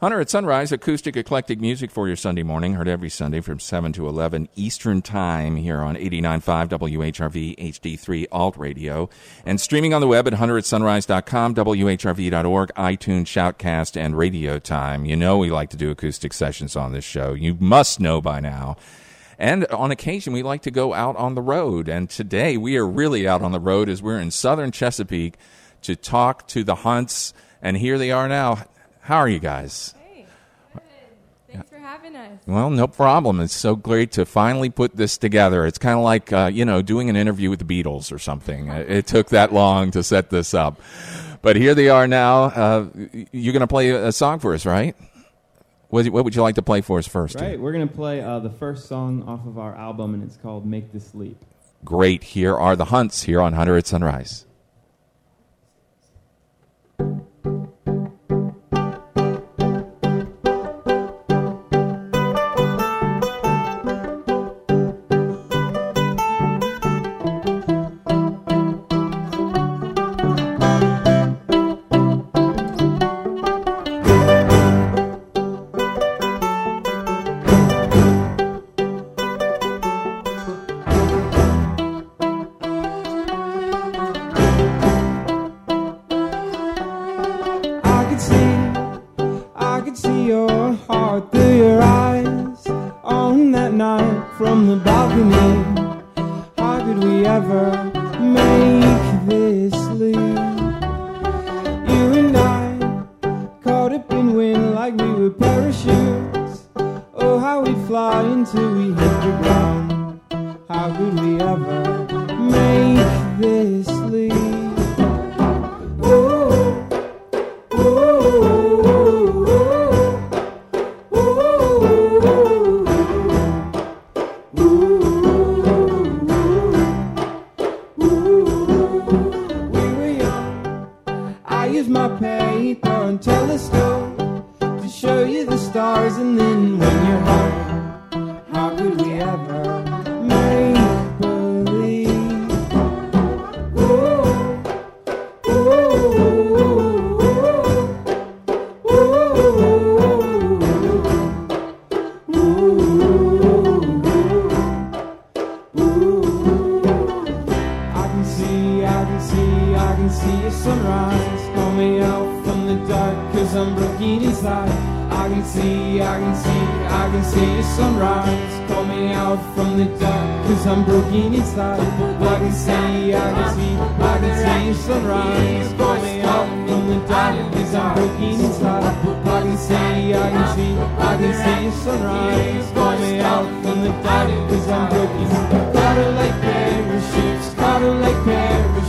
Hunter at Sunrise, acoustic eclectic music for your Sunday morning, heard every Sunday from 7 to 11 Eastern Time here on 89.5 WHRV HD3 Alt Radio, and streaming on the web at hunteratsunrise.com, WHRV.org, iTunes, Shoutcast, and Radio Time. You know we like to do acoustic sessions on this show. You must know by now. And on occasion, we like to go out on the road. And today, we are really out on the road as we're in southern Chesapeake to talk to the Hunts. And here they are now. How are you guys? Hey, good. Thanks for having us. Well, no problem. It's so great to finally put this together. It's kind of like, uh, you know, doing an interview with the Beatles or something. It, it took that long to set this up. But here they are now. Uh, you're going to play a song for us, right? What, what would you like to play for us first? Right, we're going to play uh, the first song off of our album, and it's called Make the Sleep. Great. Here are the Hunts here on Hunter at Sunrise. Like we were parachutes. Oh, how we'd fly until we hit the ground. How could we ever make this see, I can see, I can see a sunrise. Me out from the dark, cause I'm broken inside. I can see, I can see, I can see sunrise. Me out from the dark, cause I'm broken inside. I can see, I can see, I can see sunrise. Me out from the dark, cause I'm broken inside. I can see, I can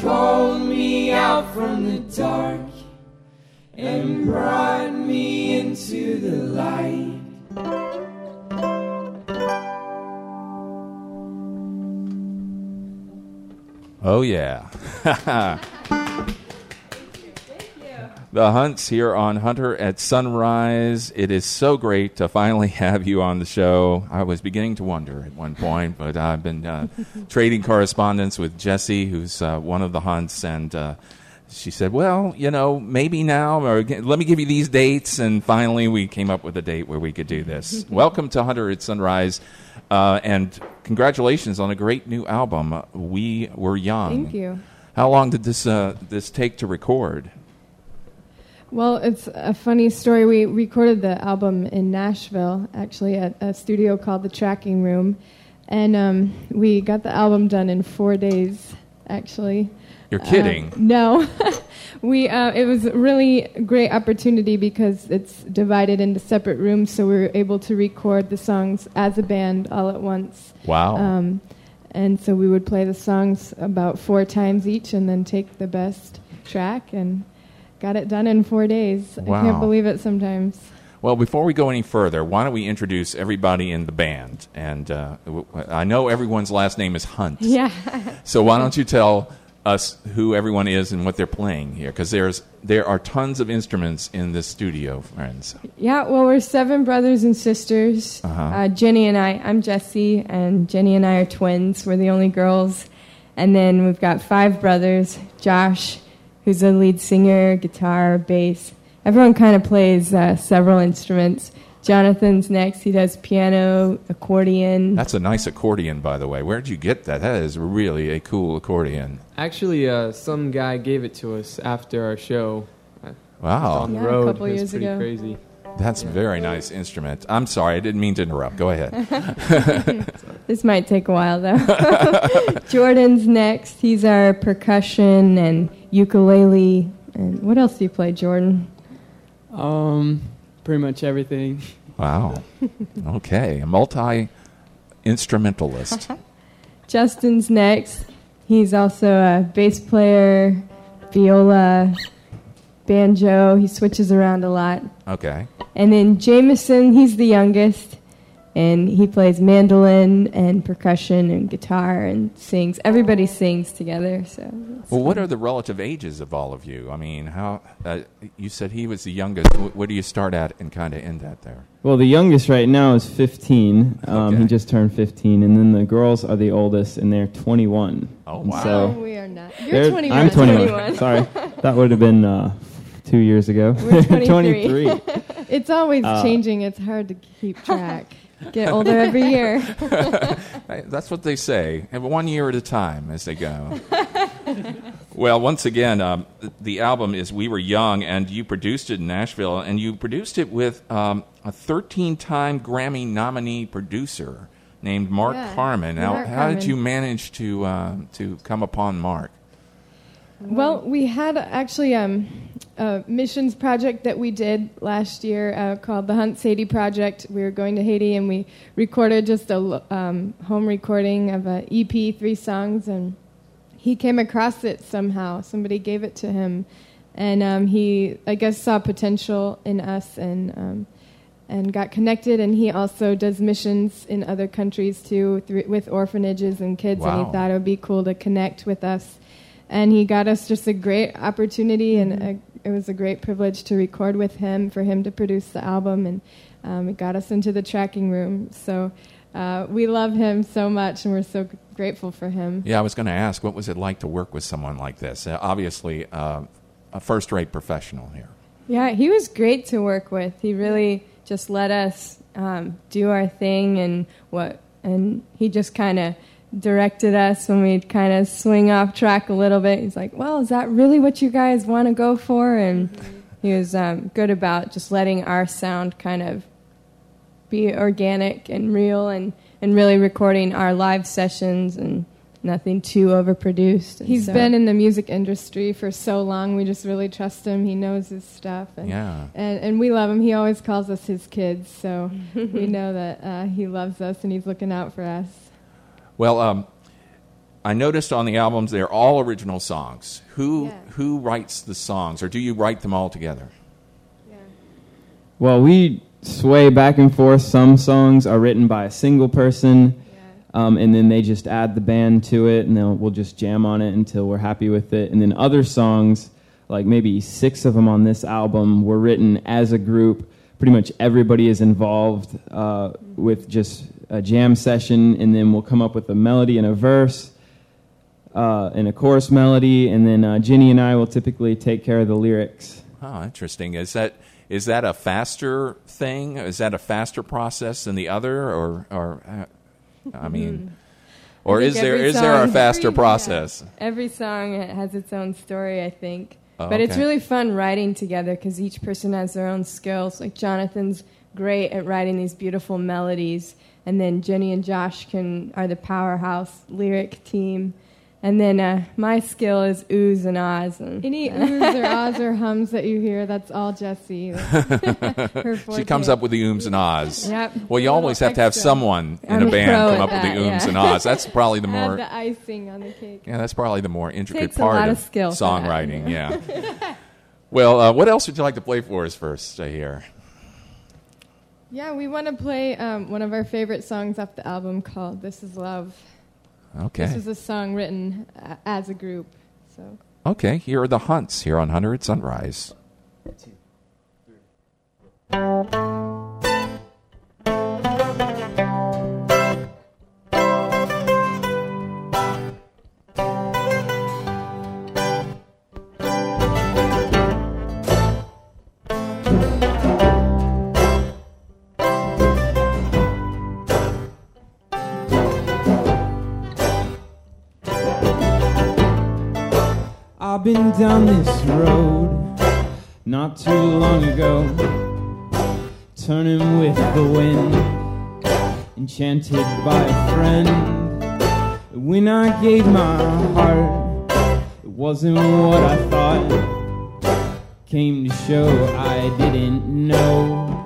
called me out from the dark and brought me into the light. Oh, yeah. the Hunts here on Hunter at Sunrise. It is so great to finally have you on the show. I was beginning to wonder at one point, but I've been uh, trading correspondence with Jesse, who's uh, one of the Hunts, and uh, she said, "Well, you know, maybe now, or let me give you these dates." And finally, we came up with a date where we could do this. Welcome to Hunter at Sunrise, uh, and congratulations on a great new album. We were young. Thank you. How long did this uh, this take to record? Well, it's a funny story. We recorded the album in Nashville, actually, at a studio called The Tracking Room. And um, we got the album done in four days, actually. You're kidding. Uh, no. we, uh, it was a really great opportunity because it's divided into separate rooms, so we were able to record the songs as a band all at once. wow. Um, and so we would play the songs about four times each and then take the best track and got it done in four days. I can't believe it sometimes. Well, before we go any further, why don't we introduce everybody in the band? And uh, I know everyone's last name is Hunt. Yeah. So why don't you tell us who everyone is and what they're playing here? Because there's there are tons of instruments in this studio, friends. yeah, well, we're seven brothers and sisters. Uh-huh. Uh, Jenny and I, I'm Jesse, and Jenny and I are twins. We're the only girls. And then we've got five brothers Josh, who's the lead singer, guitar, bass. Everyone kind of plays uh, several instruments. Jonathan's next. He does piano, accordion. That's a nice accordion, by the way. Where did you get that? That is really a cool accordion. Actually, uh, some guy gave it to us after our show Wow, on the Yeah, a road. couple it was years pretty ago. crazy. That's a very nice instrument. I'm sorry, I didn't mean to interrupt. Go ahead. This might take a while though. Jordan's next. He's our percussion and ukulele. And what else do you play, Jordan? Um, pretty much everything. Wow. Okay, a multi instrumentalist. Justin's next. He's also a bass player, viola, banjo. He switches around a lot. Okay. And then Jameson, he's the youngest, and he plays mandolin and percussion and guitar and sings. Everybody sings together. So. it's Well, what are the relative ages of all of you? I mean, how uh, you said he was the youngest. Wh- Where do you start at and kind of end at there? Well, the youngest right now is 15. Um, Okay. He just turned 15, and then the girls are the oldest, and they're 21. Oh, And wow. Oh, So we are not. You're they're- 21. I'm 21. 21. Sorry, that would have been uh, two years ago. We're 23. 23. It's always Uh, changing. It's hard to keep track. Get older every year. That's what they say. And one year at a time as they go. well, once again, um, the album is We Were Young, and you produced it in Nashville, and you produced it with um, a 13 time Grammy nominee producer named Mark Yeah, Carmen. Now, Mark how did you manage to, uh, to come upon Mark? Well, we had actually um, a missions project that we did last year uh, called the Hunts Haiti Project. We were going to Haiti and we recorded just a um, home recording of an EP, three songs, and he came across it somehow. Somebody gave it to him, and um, he, I guess, saw potential in us and. Um, and got connected, and he also does missions in other countries too, with orphanages and kids. And he thought it would be cool to connect with us and he got us just a great opportunity and a, it was a great privilege to record with him for him to produce the album and um, it got us into the tracking room so uh, we love him so much and we're so grateful for him Yeah, I was going to ask, what was it like to work with someone like this? Uh, obviously, uh, a first rate professional here. yeah he was great to work with he really just let us um, do our thing and what and he just kind of directed us when we'd kind of swing off track a little bit he's like well is that really what you guys want to go for and he was um, good about just letting our sound kind of be organic and real and, and really recording our live sessions and nothing too overproduced. He's so- been in the music industry for so long. We just really trust him. He knows his stuff. And, Yeah. and, and we love him. He always calls us his kids. So we know that uh, he loves us and he's looking out for us. Well, um, I noticed on the albums they're all original songs. Who Yeah. who writes the songs, or do you write them all together? Well, we sway back and forth. Some songs are written by a single person, um, and then they just add the band to it, and they'll, we'll just jam on it until we're happy with it. And then other songs like maybe six of them on this album were written as a group. Pretty much everybody is involved uh, with just a jam session, and then we'll come up with a melody and a verse uh, and a chorus melody, and then uh, Jenny and I will typically take care of the lyrics. Oh, interesting. Is that is that a faster thing? Is that a faster process than the other, or or uh, I mean, or I is think there every is there a faster every- process? yeah. Every song has its own story, I think. Oh, but it's really fun writing together because each person has their own skills. Like Jonathan's great at writing these beautiful melodies, and then Jenny and Josh can are the powerhouse lyric team. And then uh, my skill is oohs and ahs. And Any oohs or ahs or hums that you hear, that's all Jessie. Her She comes up with the ooms and ahs. Yep. Well, you always little have to have someone in I'm a a band come at up with the that, ooms yeah. and ahs. That's probably the Add more the icing on the cake. yeah, that's probably the more intricate Takes a part lot of of skill for that. songwriting. Yeah. well, uh, what else would you like to play for us first uh, here? Yeah, we want to play um, one of our favorite songs off the album called "This Is Love." Okay. This is a song written uh, as a group. So Okay, here are the Hunts here on Hunter at Sunrise. I've been down this road not too long ago, turning with the wind, enchanted by a friend. When I gave my heart, it wasn't what I thought. Came to show I didn't know.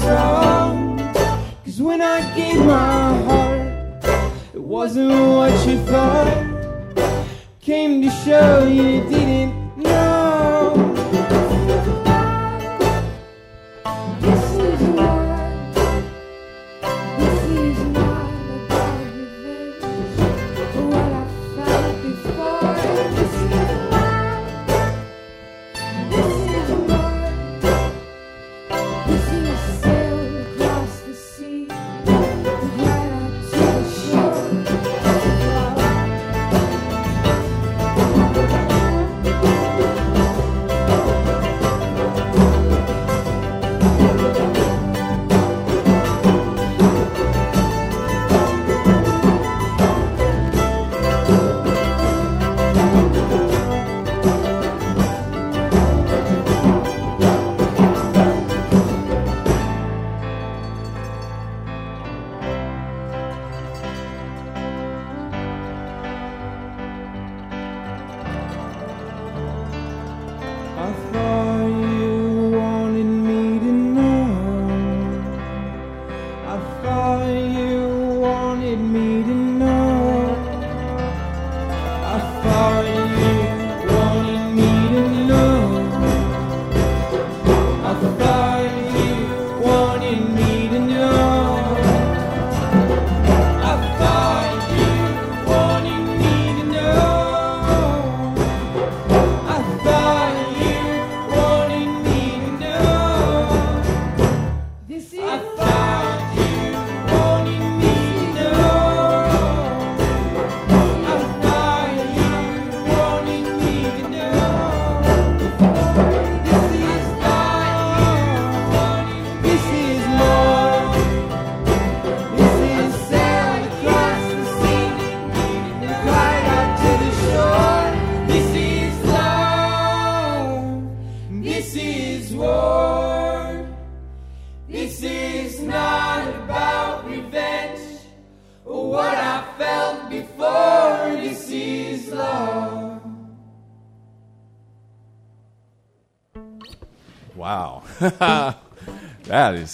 Wrong. Cause when I gave my heart, it wasn't what you thought. Came to show you didn't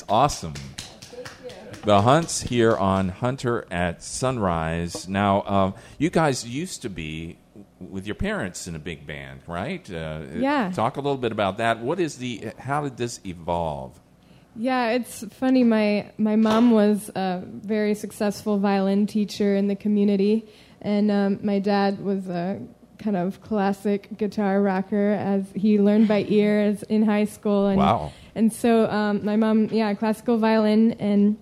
awesome. The Hunts here on Hunter at Sunrise. Now, um, you guys used to be with your parents in a big band, right? Uh, Yeah. Talk a little bit about that. What is the? How did this evolve? Yeah, it's funny. My my mom was a very successful violin teacher in the community, and um, my dad was a kind of classic guitar rocker as he learned by ear as in high school. And, Wow. And so um, my mom, yeah, classical violin, and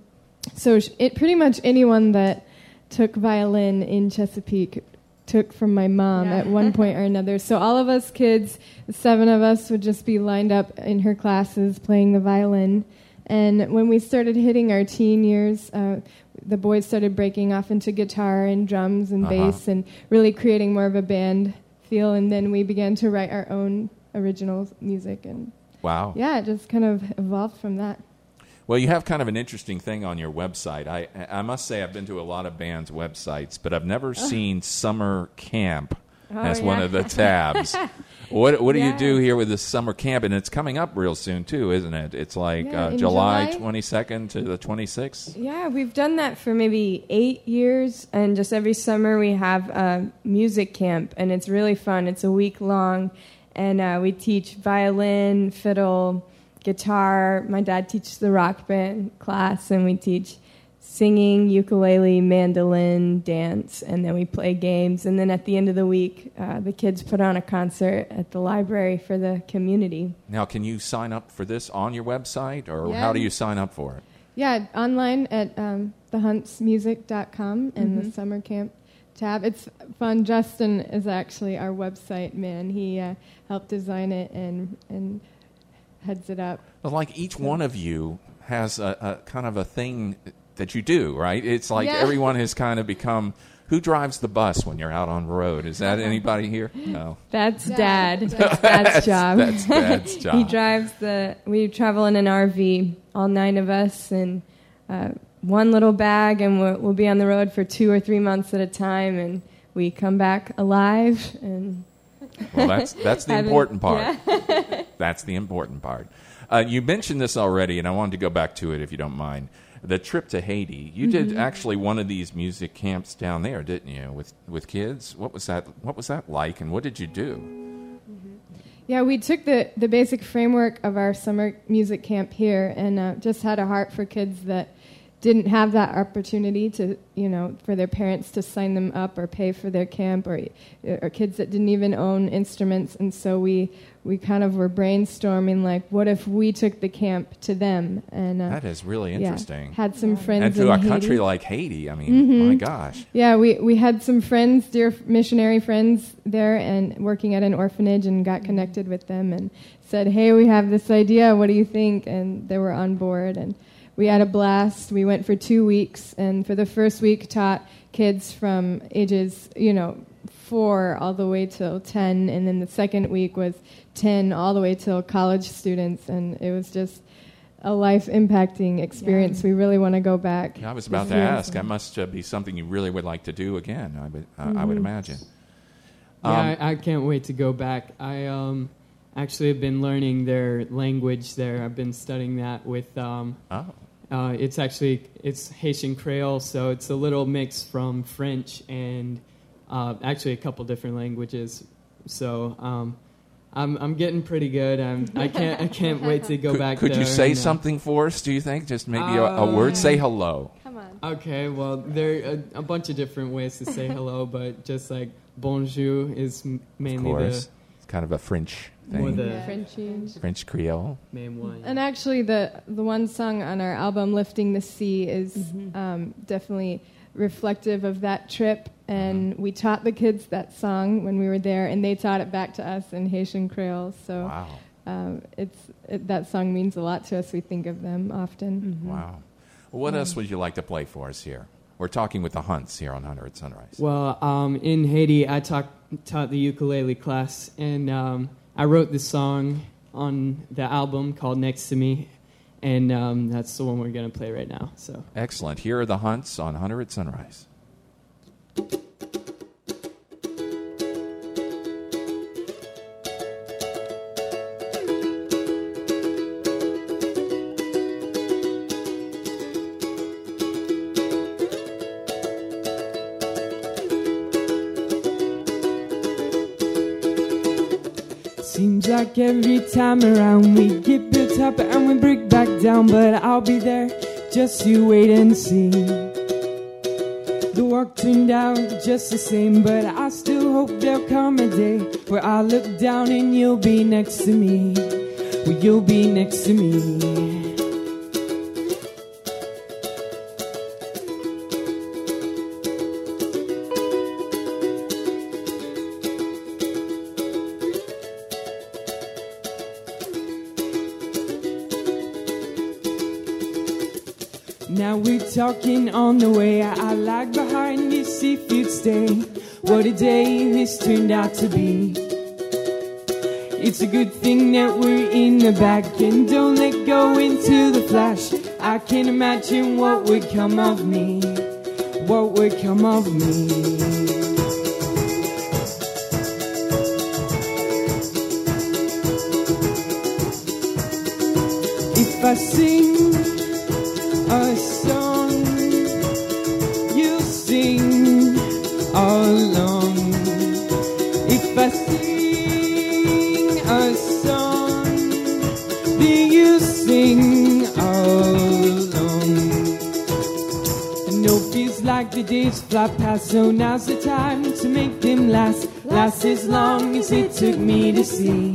so it pretty much anyone that took violin in Chesapeake took from my mom Yeah. at one point or another. So all of us kids, the seven of us, would just be lined up in her classes playing the violin. And when we started hitting our teen years, uh, the boys started breaking off into guitar and drums and Uh-huh. bass and really creating more of a band feel. And then we began to write our own original music. And Wow. yeah, it just kind of evolved from that. Well, you have kind of an interesting thing on your website. I, I must say, I've been to a lot of bands' websites, but I've never seen summer camp Oh, as one of the tabs. what What do you do here with this summer camp? And it's coming up real soon too, isn't it? It's like Yeah, uh, July July. twenty second to the twenty sixth. Yeah, we've done that for maybe eight years, and just every summer we have a music camp, and it's really fun. It's a week long, and uh, we teach violin, fiddle, guitar. My dad teaches the rock band class, and we teach singing, ukulele, mandolin, dance, and then we play games. And then at the end of the week, uh, the kids put on a concert at the library for the community. Now, can you sign up for this on your website, or Yeah. how do you sign up for it? Yeah, online at um, thehuntsmusic.com and the summer camp tab. It's fun. Justin is actually our website man. He uh, helped design it and and heads it up. But like each one of you has a, a kind of a thing that you do, right? It's like Yeah. everyone has kind of become. Who drives the bus when you're out on the road? Is that anybody here? No. That's Dad. dad. That's dad's job. That's Dad's job. He drives the. We travel in an RV, all nine of us, and uh, one little bag, and we'll, we'll be on the road for two or three months at a time, and we come back alive. And Well, that's that's the important part. that's the important part. Uh, you mentioned this already, and I wanted to go back to it if you don't mind. The trip to Haiti. You Mm-hmm. did actually one of these music camps down there, didn't you? With with kids. What was that? What was that like? And what did you do? Yeah, we took the, the basic framework of our summer music camp here and uh, just had a heart for kids that didn't have that opportunity to, you know, for their parents to sign them up or pay for their camp or, or kids that didn't even own instruments. And so we, we kind of were brainstorming, like, what if we took the camp to them? And uh, That is really yeah, interesting. had some friends and to in a Haiti. country like Haiti, I mean, my gosh. Yeah, we, we had some friends, dear missionary friends there, and working at an orphanage, and got connected with them and said, "Hey, we have this idea. What do you think?" And they were on board, and we had a blast. We went for two weeks, and for the first week, taught kids from ages, you know, four all the way till ten, and then the second week was ten all the way till college students, and it was just a life impacting experience. We really want to go back. I was about to ask. some- That must uh, be something you really would like to do again. I would, uh, Mm-hmm. would imagine. Yeah, Um, I, I can't wait to go back. I um, actually have been learning their language there. I've been studying that with. Um, Oh, uh, it's actually it's Haitian Creole, so it's a little mix from French and uh, actually a couple different languages. So um, I'm I'm getting pretty good. I'm, I can't I can't wait to go could, back. could you say and, uh, something for us? Do you think just maybe a, a word? Um, Say hello. Come on. Okay, well, there are a, a bunch of different ways to say hello, but just like bonjour is m- Of mainly course, it's kind of a French the more thing. the Frenchie. French Creole. And actually, the the one song on our album, "Lifting the Sea," is Mm-hmm. um, definitely reflective of that trip. And Mm-hmm. we taught the kids that song when we were there, and they taught it back to us in Haitian Creole. So Wow, um, it's it, that song means a lot to us. We think of them often. Mm-hmm. wow. Well, what else would you like to play for us here? We're talking with the Hunts here on Hunter at Sunrise. Well, um, in Haiti, I taught taught the ukulele class, and um, I wrote this song on the album called "Next to Me," and um, that's the one we're gonna play right now. So. Excellent. Here are the Hunts on Hunter at Sunrise. Seems like every time around we get built up and we break back down, but I'll be there just you wait and see. The work turned out just the same, but I still hope there'll come a day where I look down and you'll be next to me. Well, you'll be next to me. Talking on the way. I, I lag behind see if you'd stay. What a day this turned out to be. It's a good thing that we're in the back and don't let go into the flash. I can't imagine what would come of me. What would come of me. If I sing the days fly past, so now's the time to make them last. Last as long as it took me to see.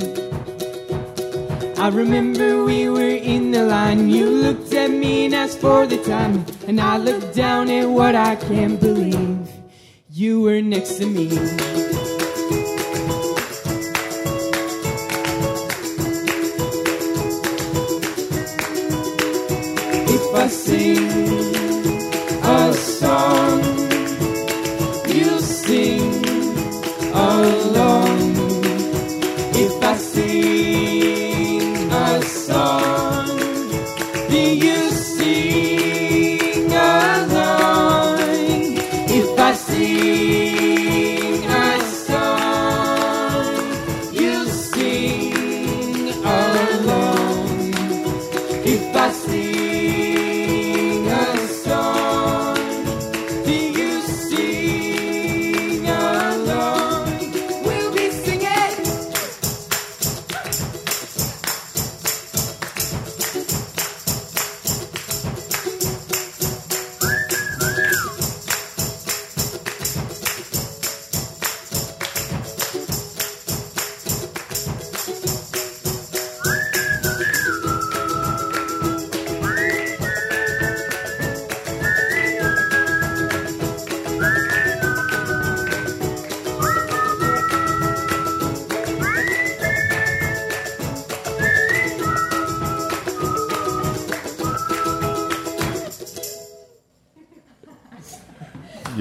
I remember we were in the line. You looked at me and asked for the time. And I looked down at what I can't believe. You were next to me. If I sing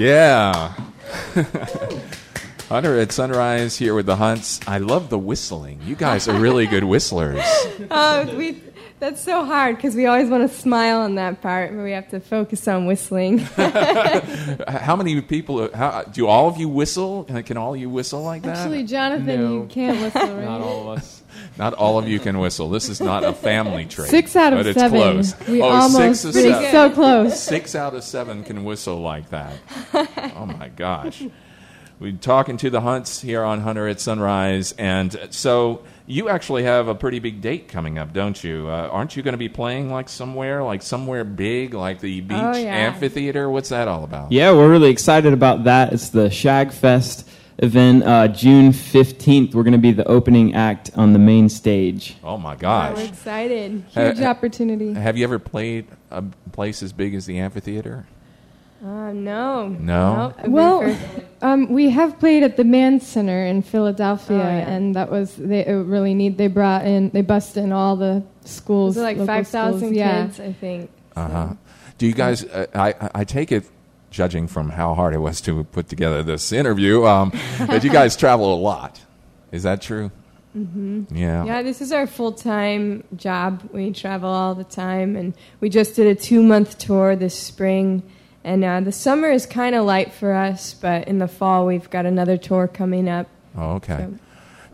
Yeah. Hunter at Sunrise here with the Hunts. I love the whistling. You guys are really good whistlers. Oh, we. That's so hard because we always want to smile on that part, but we have to focus on whistling. How many people? How, do all of you whistle? Can all of you whistle like that? Actually, Jonathan, No. you can't whistle, right? Not all of us. Not all of you can whistle. This is not a family trait. Six out of but it's seven. close. We oh, almost six of seven. so close. Six out of seven can whistle like that. Oh my gosh. We're talking to the Hunts here on Hunter at Sunrise. And so you actually have a pretty big date coming up, don't you? Uh, aren't you going to be playing like somewhere, like somewhere big, like the Beach Oh, yeah. Amphitheater? What's that all about? Yeah, we're really excited about that. It's the Shag Fest event, uh, June 15th. We're going to be the opening act on the main stage. Oh my We're gosh. excited. Huge Uh, uh, opportunity. Have you ever played a place as big as the amphitheater? Uh, no. No? Nope. Well, um, we have played at the Mann Center in Philadelphia, Oh, yeah. and that was they it really neat. They brought in, they busted in all the schools, was it like 5,000 schools. Yeah. kids, I think. Uh huh. Do you guys? Uh, I I take it, judging from how hard it was to put together this interview, um, that you guys travel a lot. Is that true? Mm-hmm. Yeah. Yeah, this is our full time job. We travel all the time, and we just did a two month tour this spring. And uh, the summer is kind of light for us, but in the fall we've got another tour coming up. Oh, okay. So,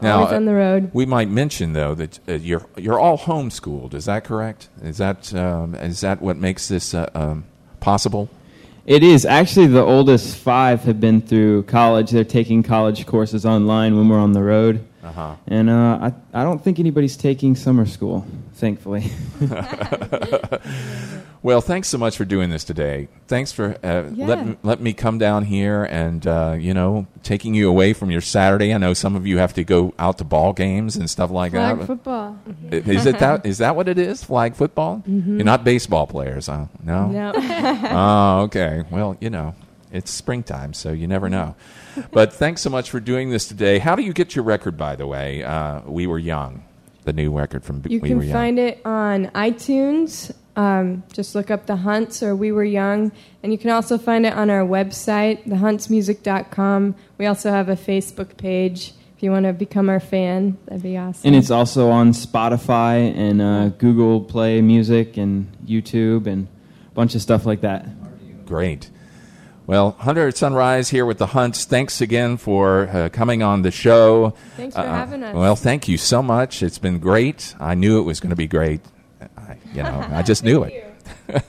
Now always on the road. we might mention though that uh, you're you're all homeschooled. Is that correct? Is that um, is that what makes this uh, um, possible? It is. Actually, the oldest five have been through college. They're taking college courses online when we're on the road. Uh-huh. And uh, I, I don't think anybody's taking summer school, thankfully. Well, thanks so much for doing this today. Thanks for uh, Yeah. letting let me come down here and uh, you know taking you away from your Saturday. I know some of you have to go out to ball games and stuff like Flag that. football. Is it that? Is that what it is? Flag football? You're not baseball players, huh? No. No. oh, okay. Well, you know, it's springtime, so you never know. But thanks so much for doing this today. How do you get your record, by the way? Uh, we were young, the new record from You We can Were Young. find it on iTunes. Um, just look up The Hunts or We Were Young. And you can also find it on our website, thehuntsmusic.com. We also have a Facebook page. If you want to become our fan, that'd be awesome. and it's also on Spotify and uh, Google Play Music and YouTube and a bunch of stuff like that. Great. Well, Hunter at Sunrise here with the Hunts. Thanks again for uh, coming on the show. Thanks for Uh, having us. Well, thank you so much. It's been great. I knew it was going to be great. I, you know, I just knew it.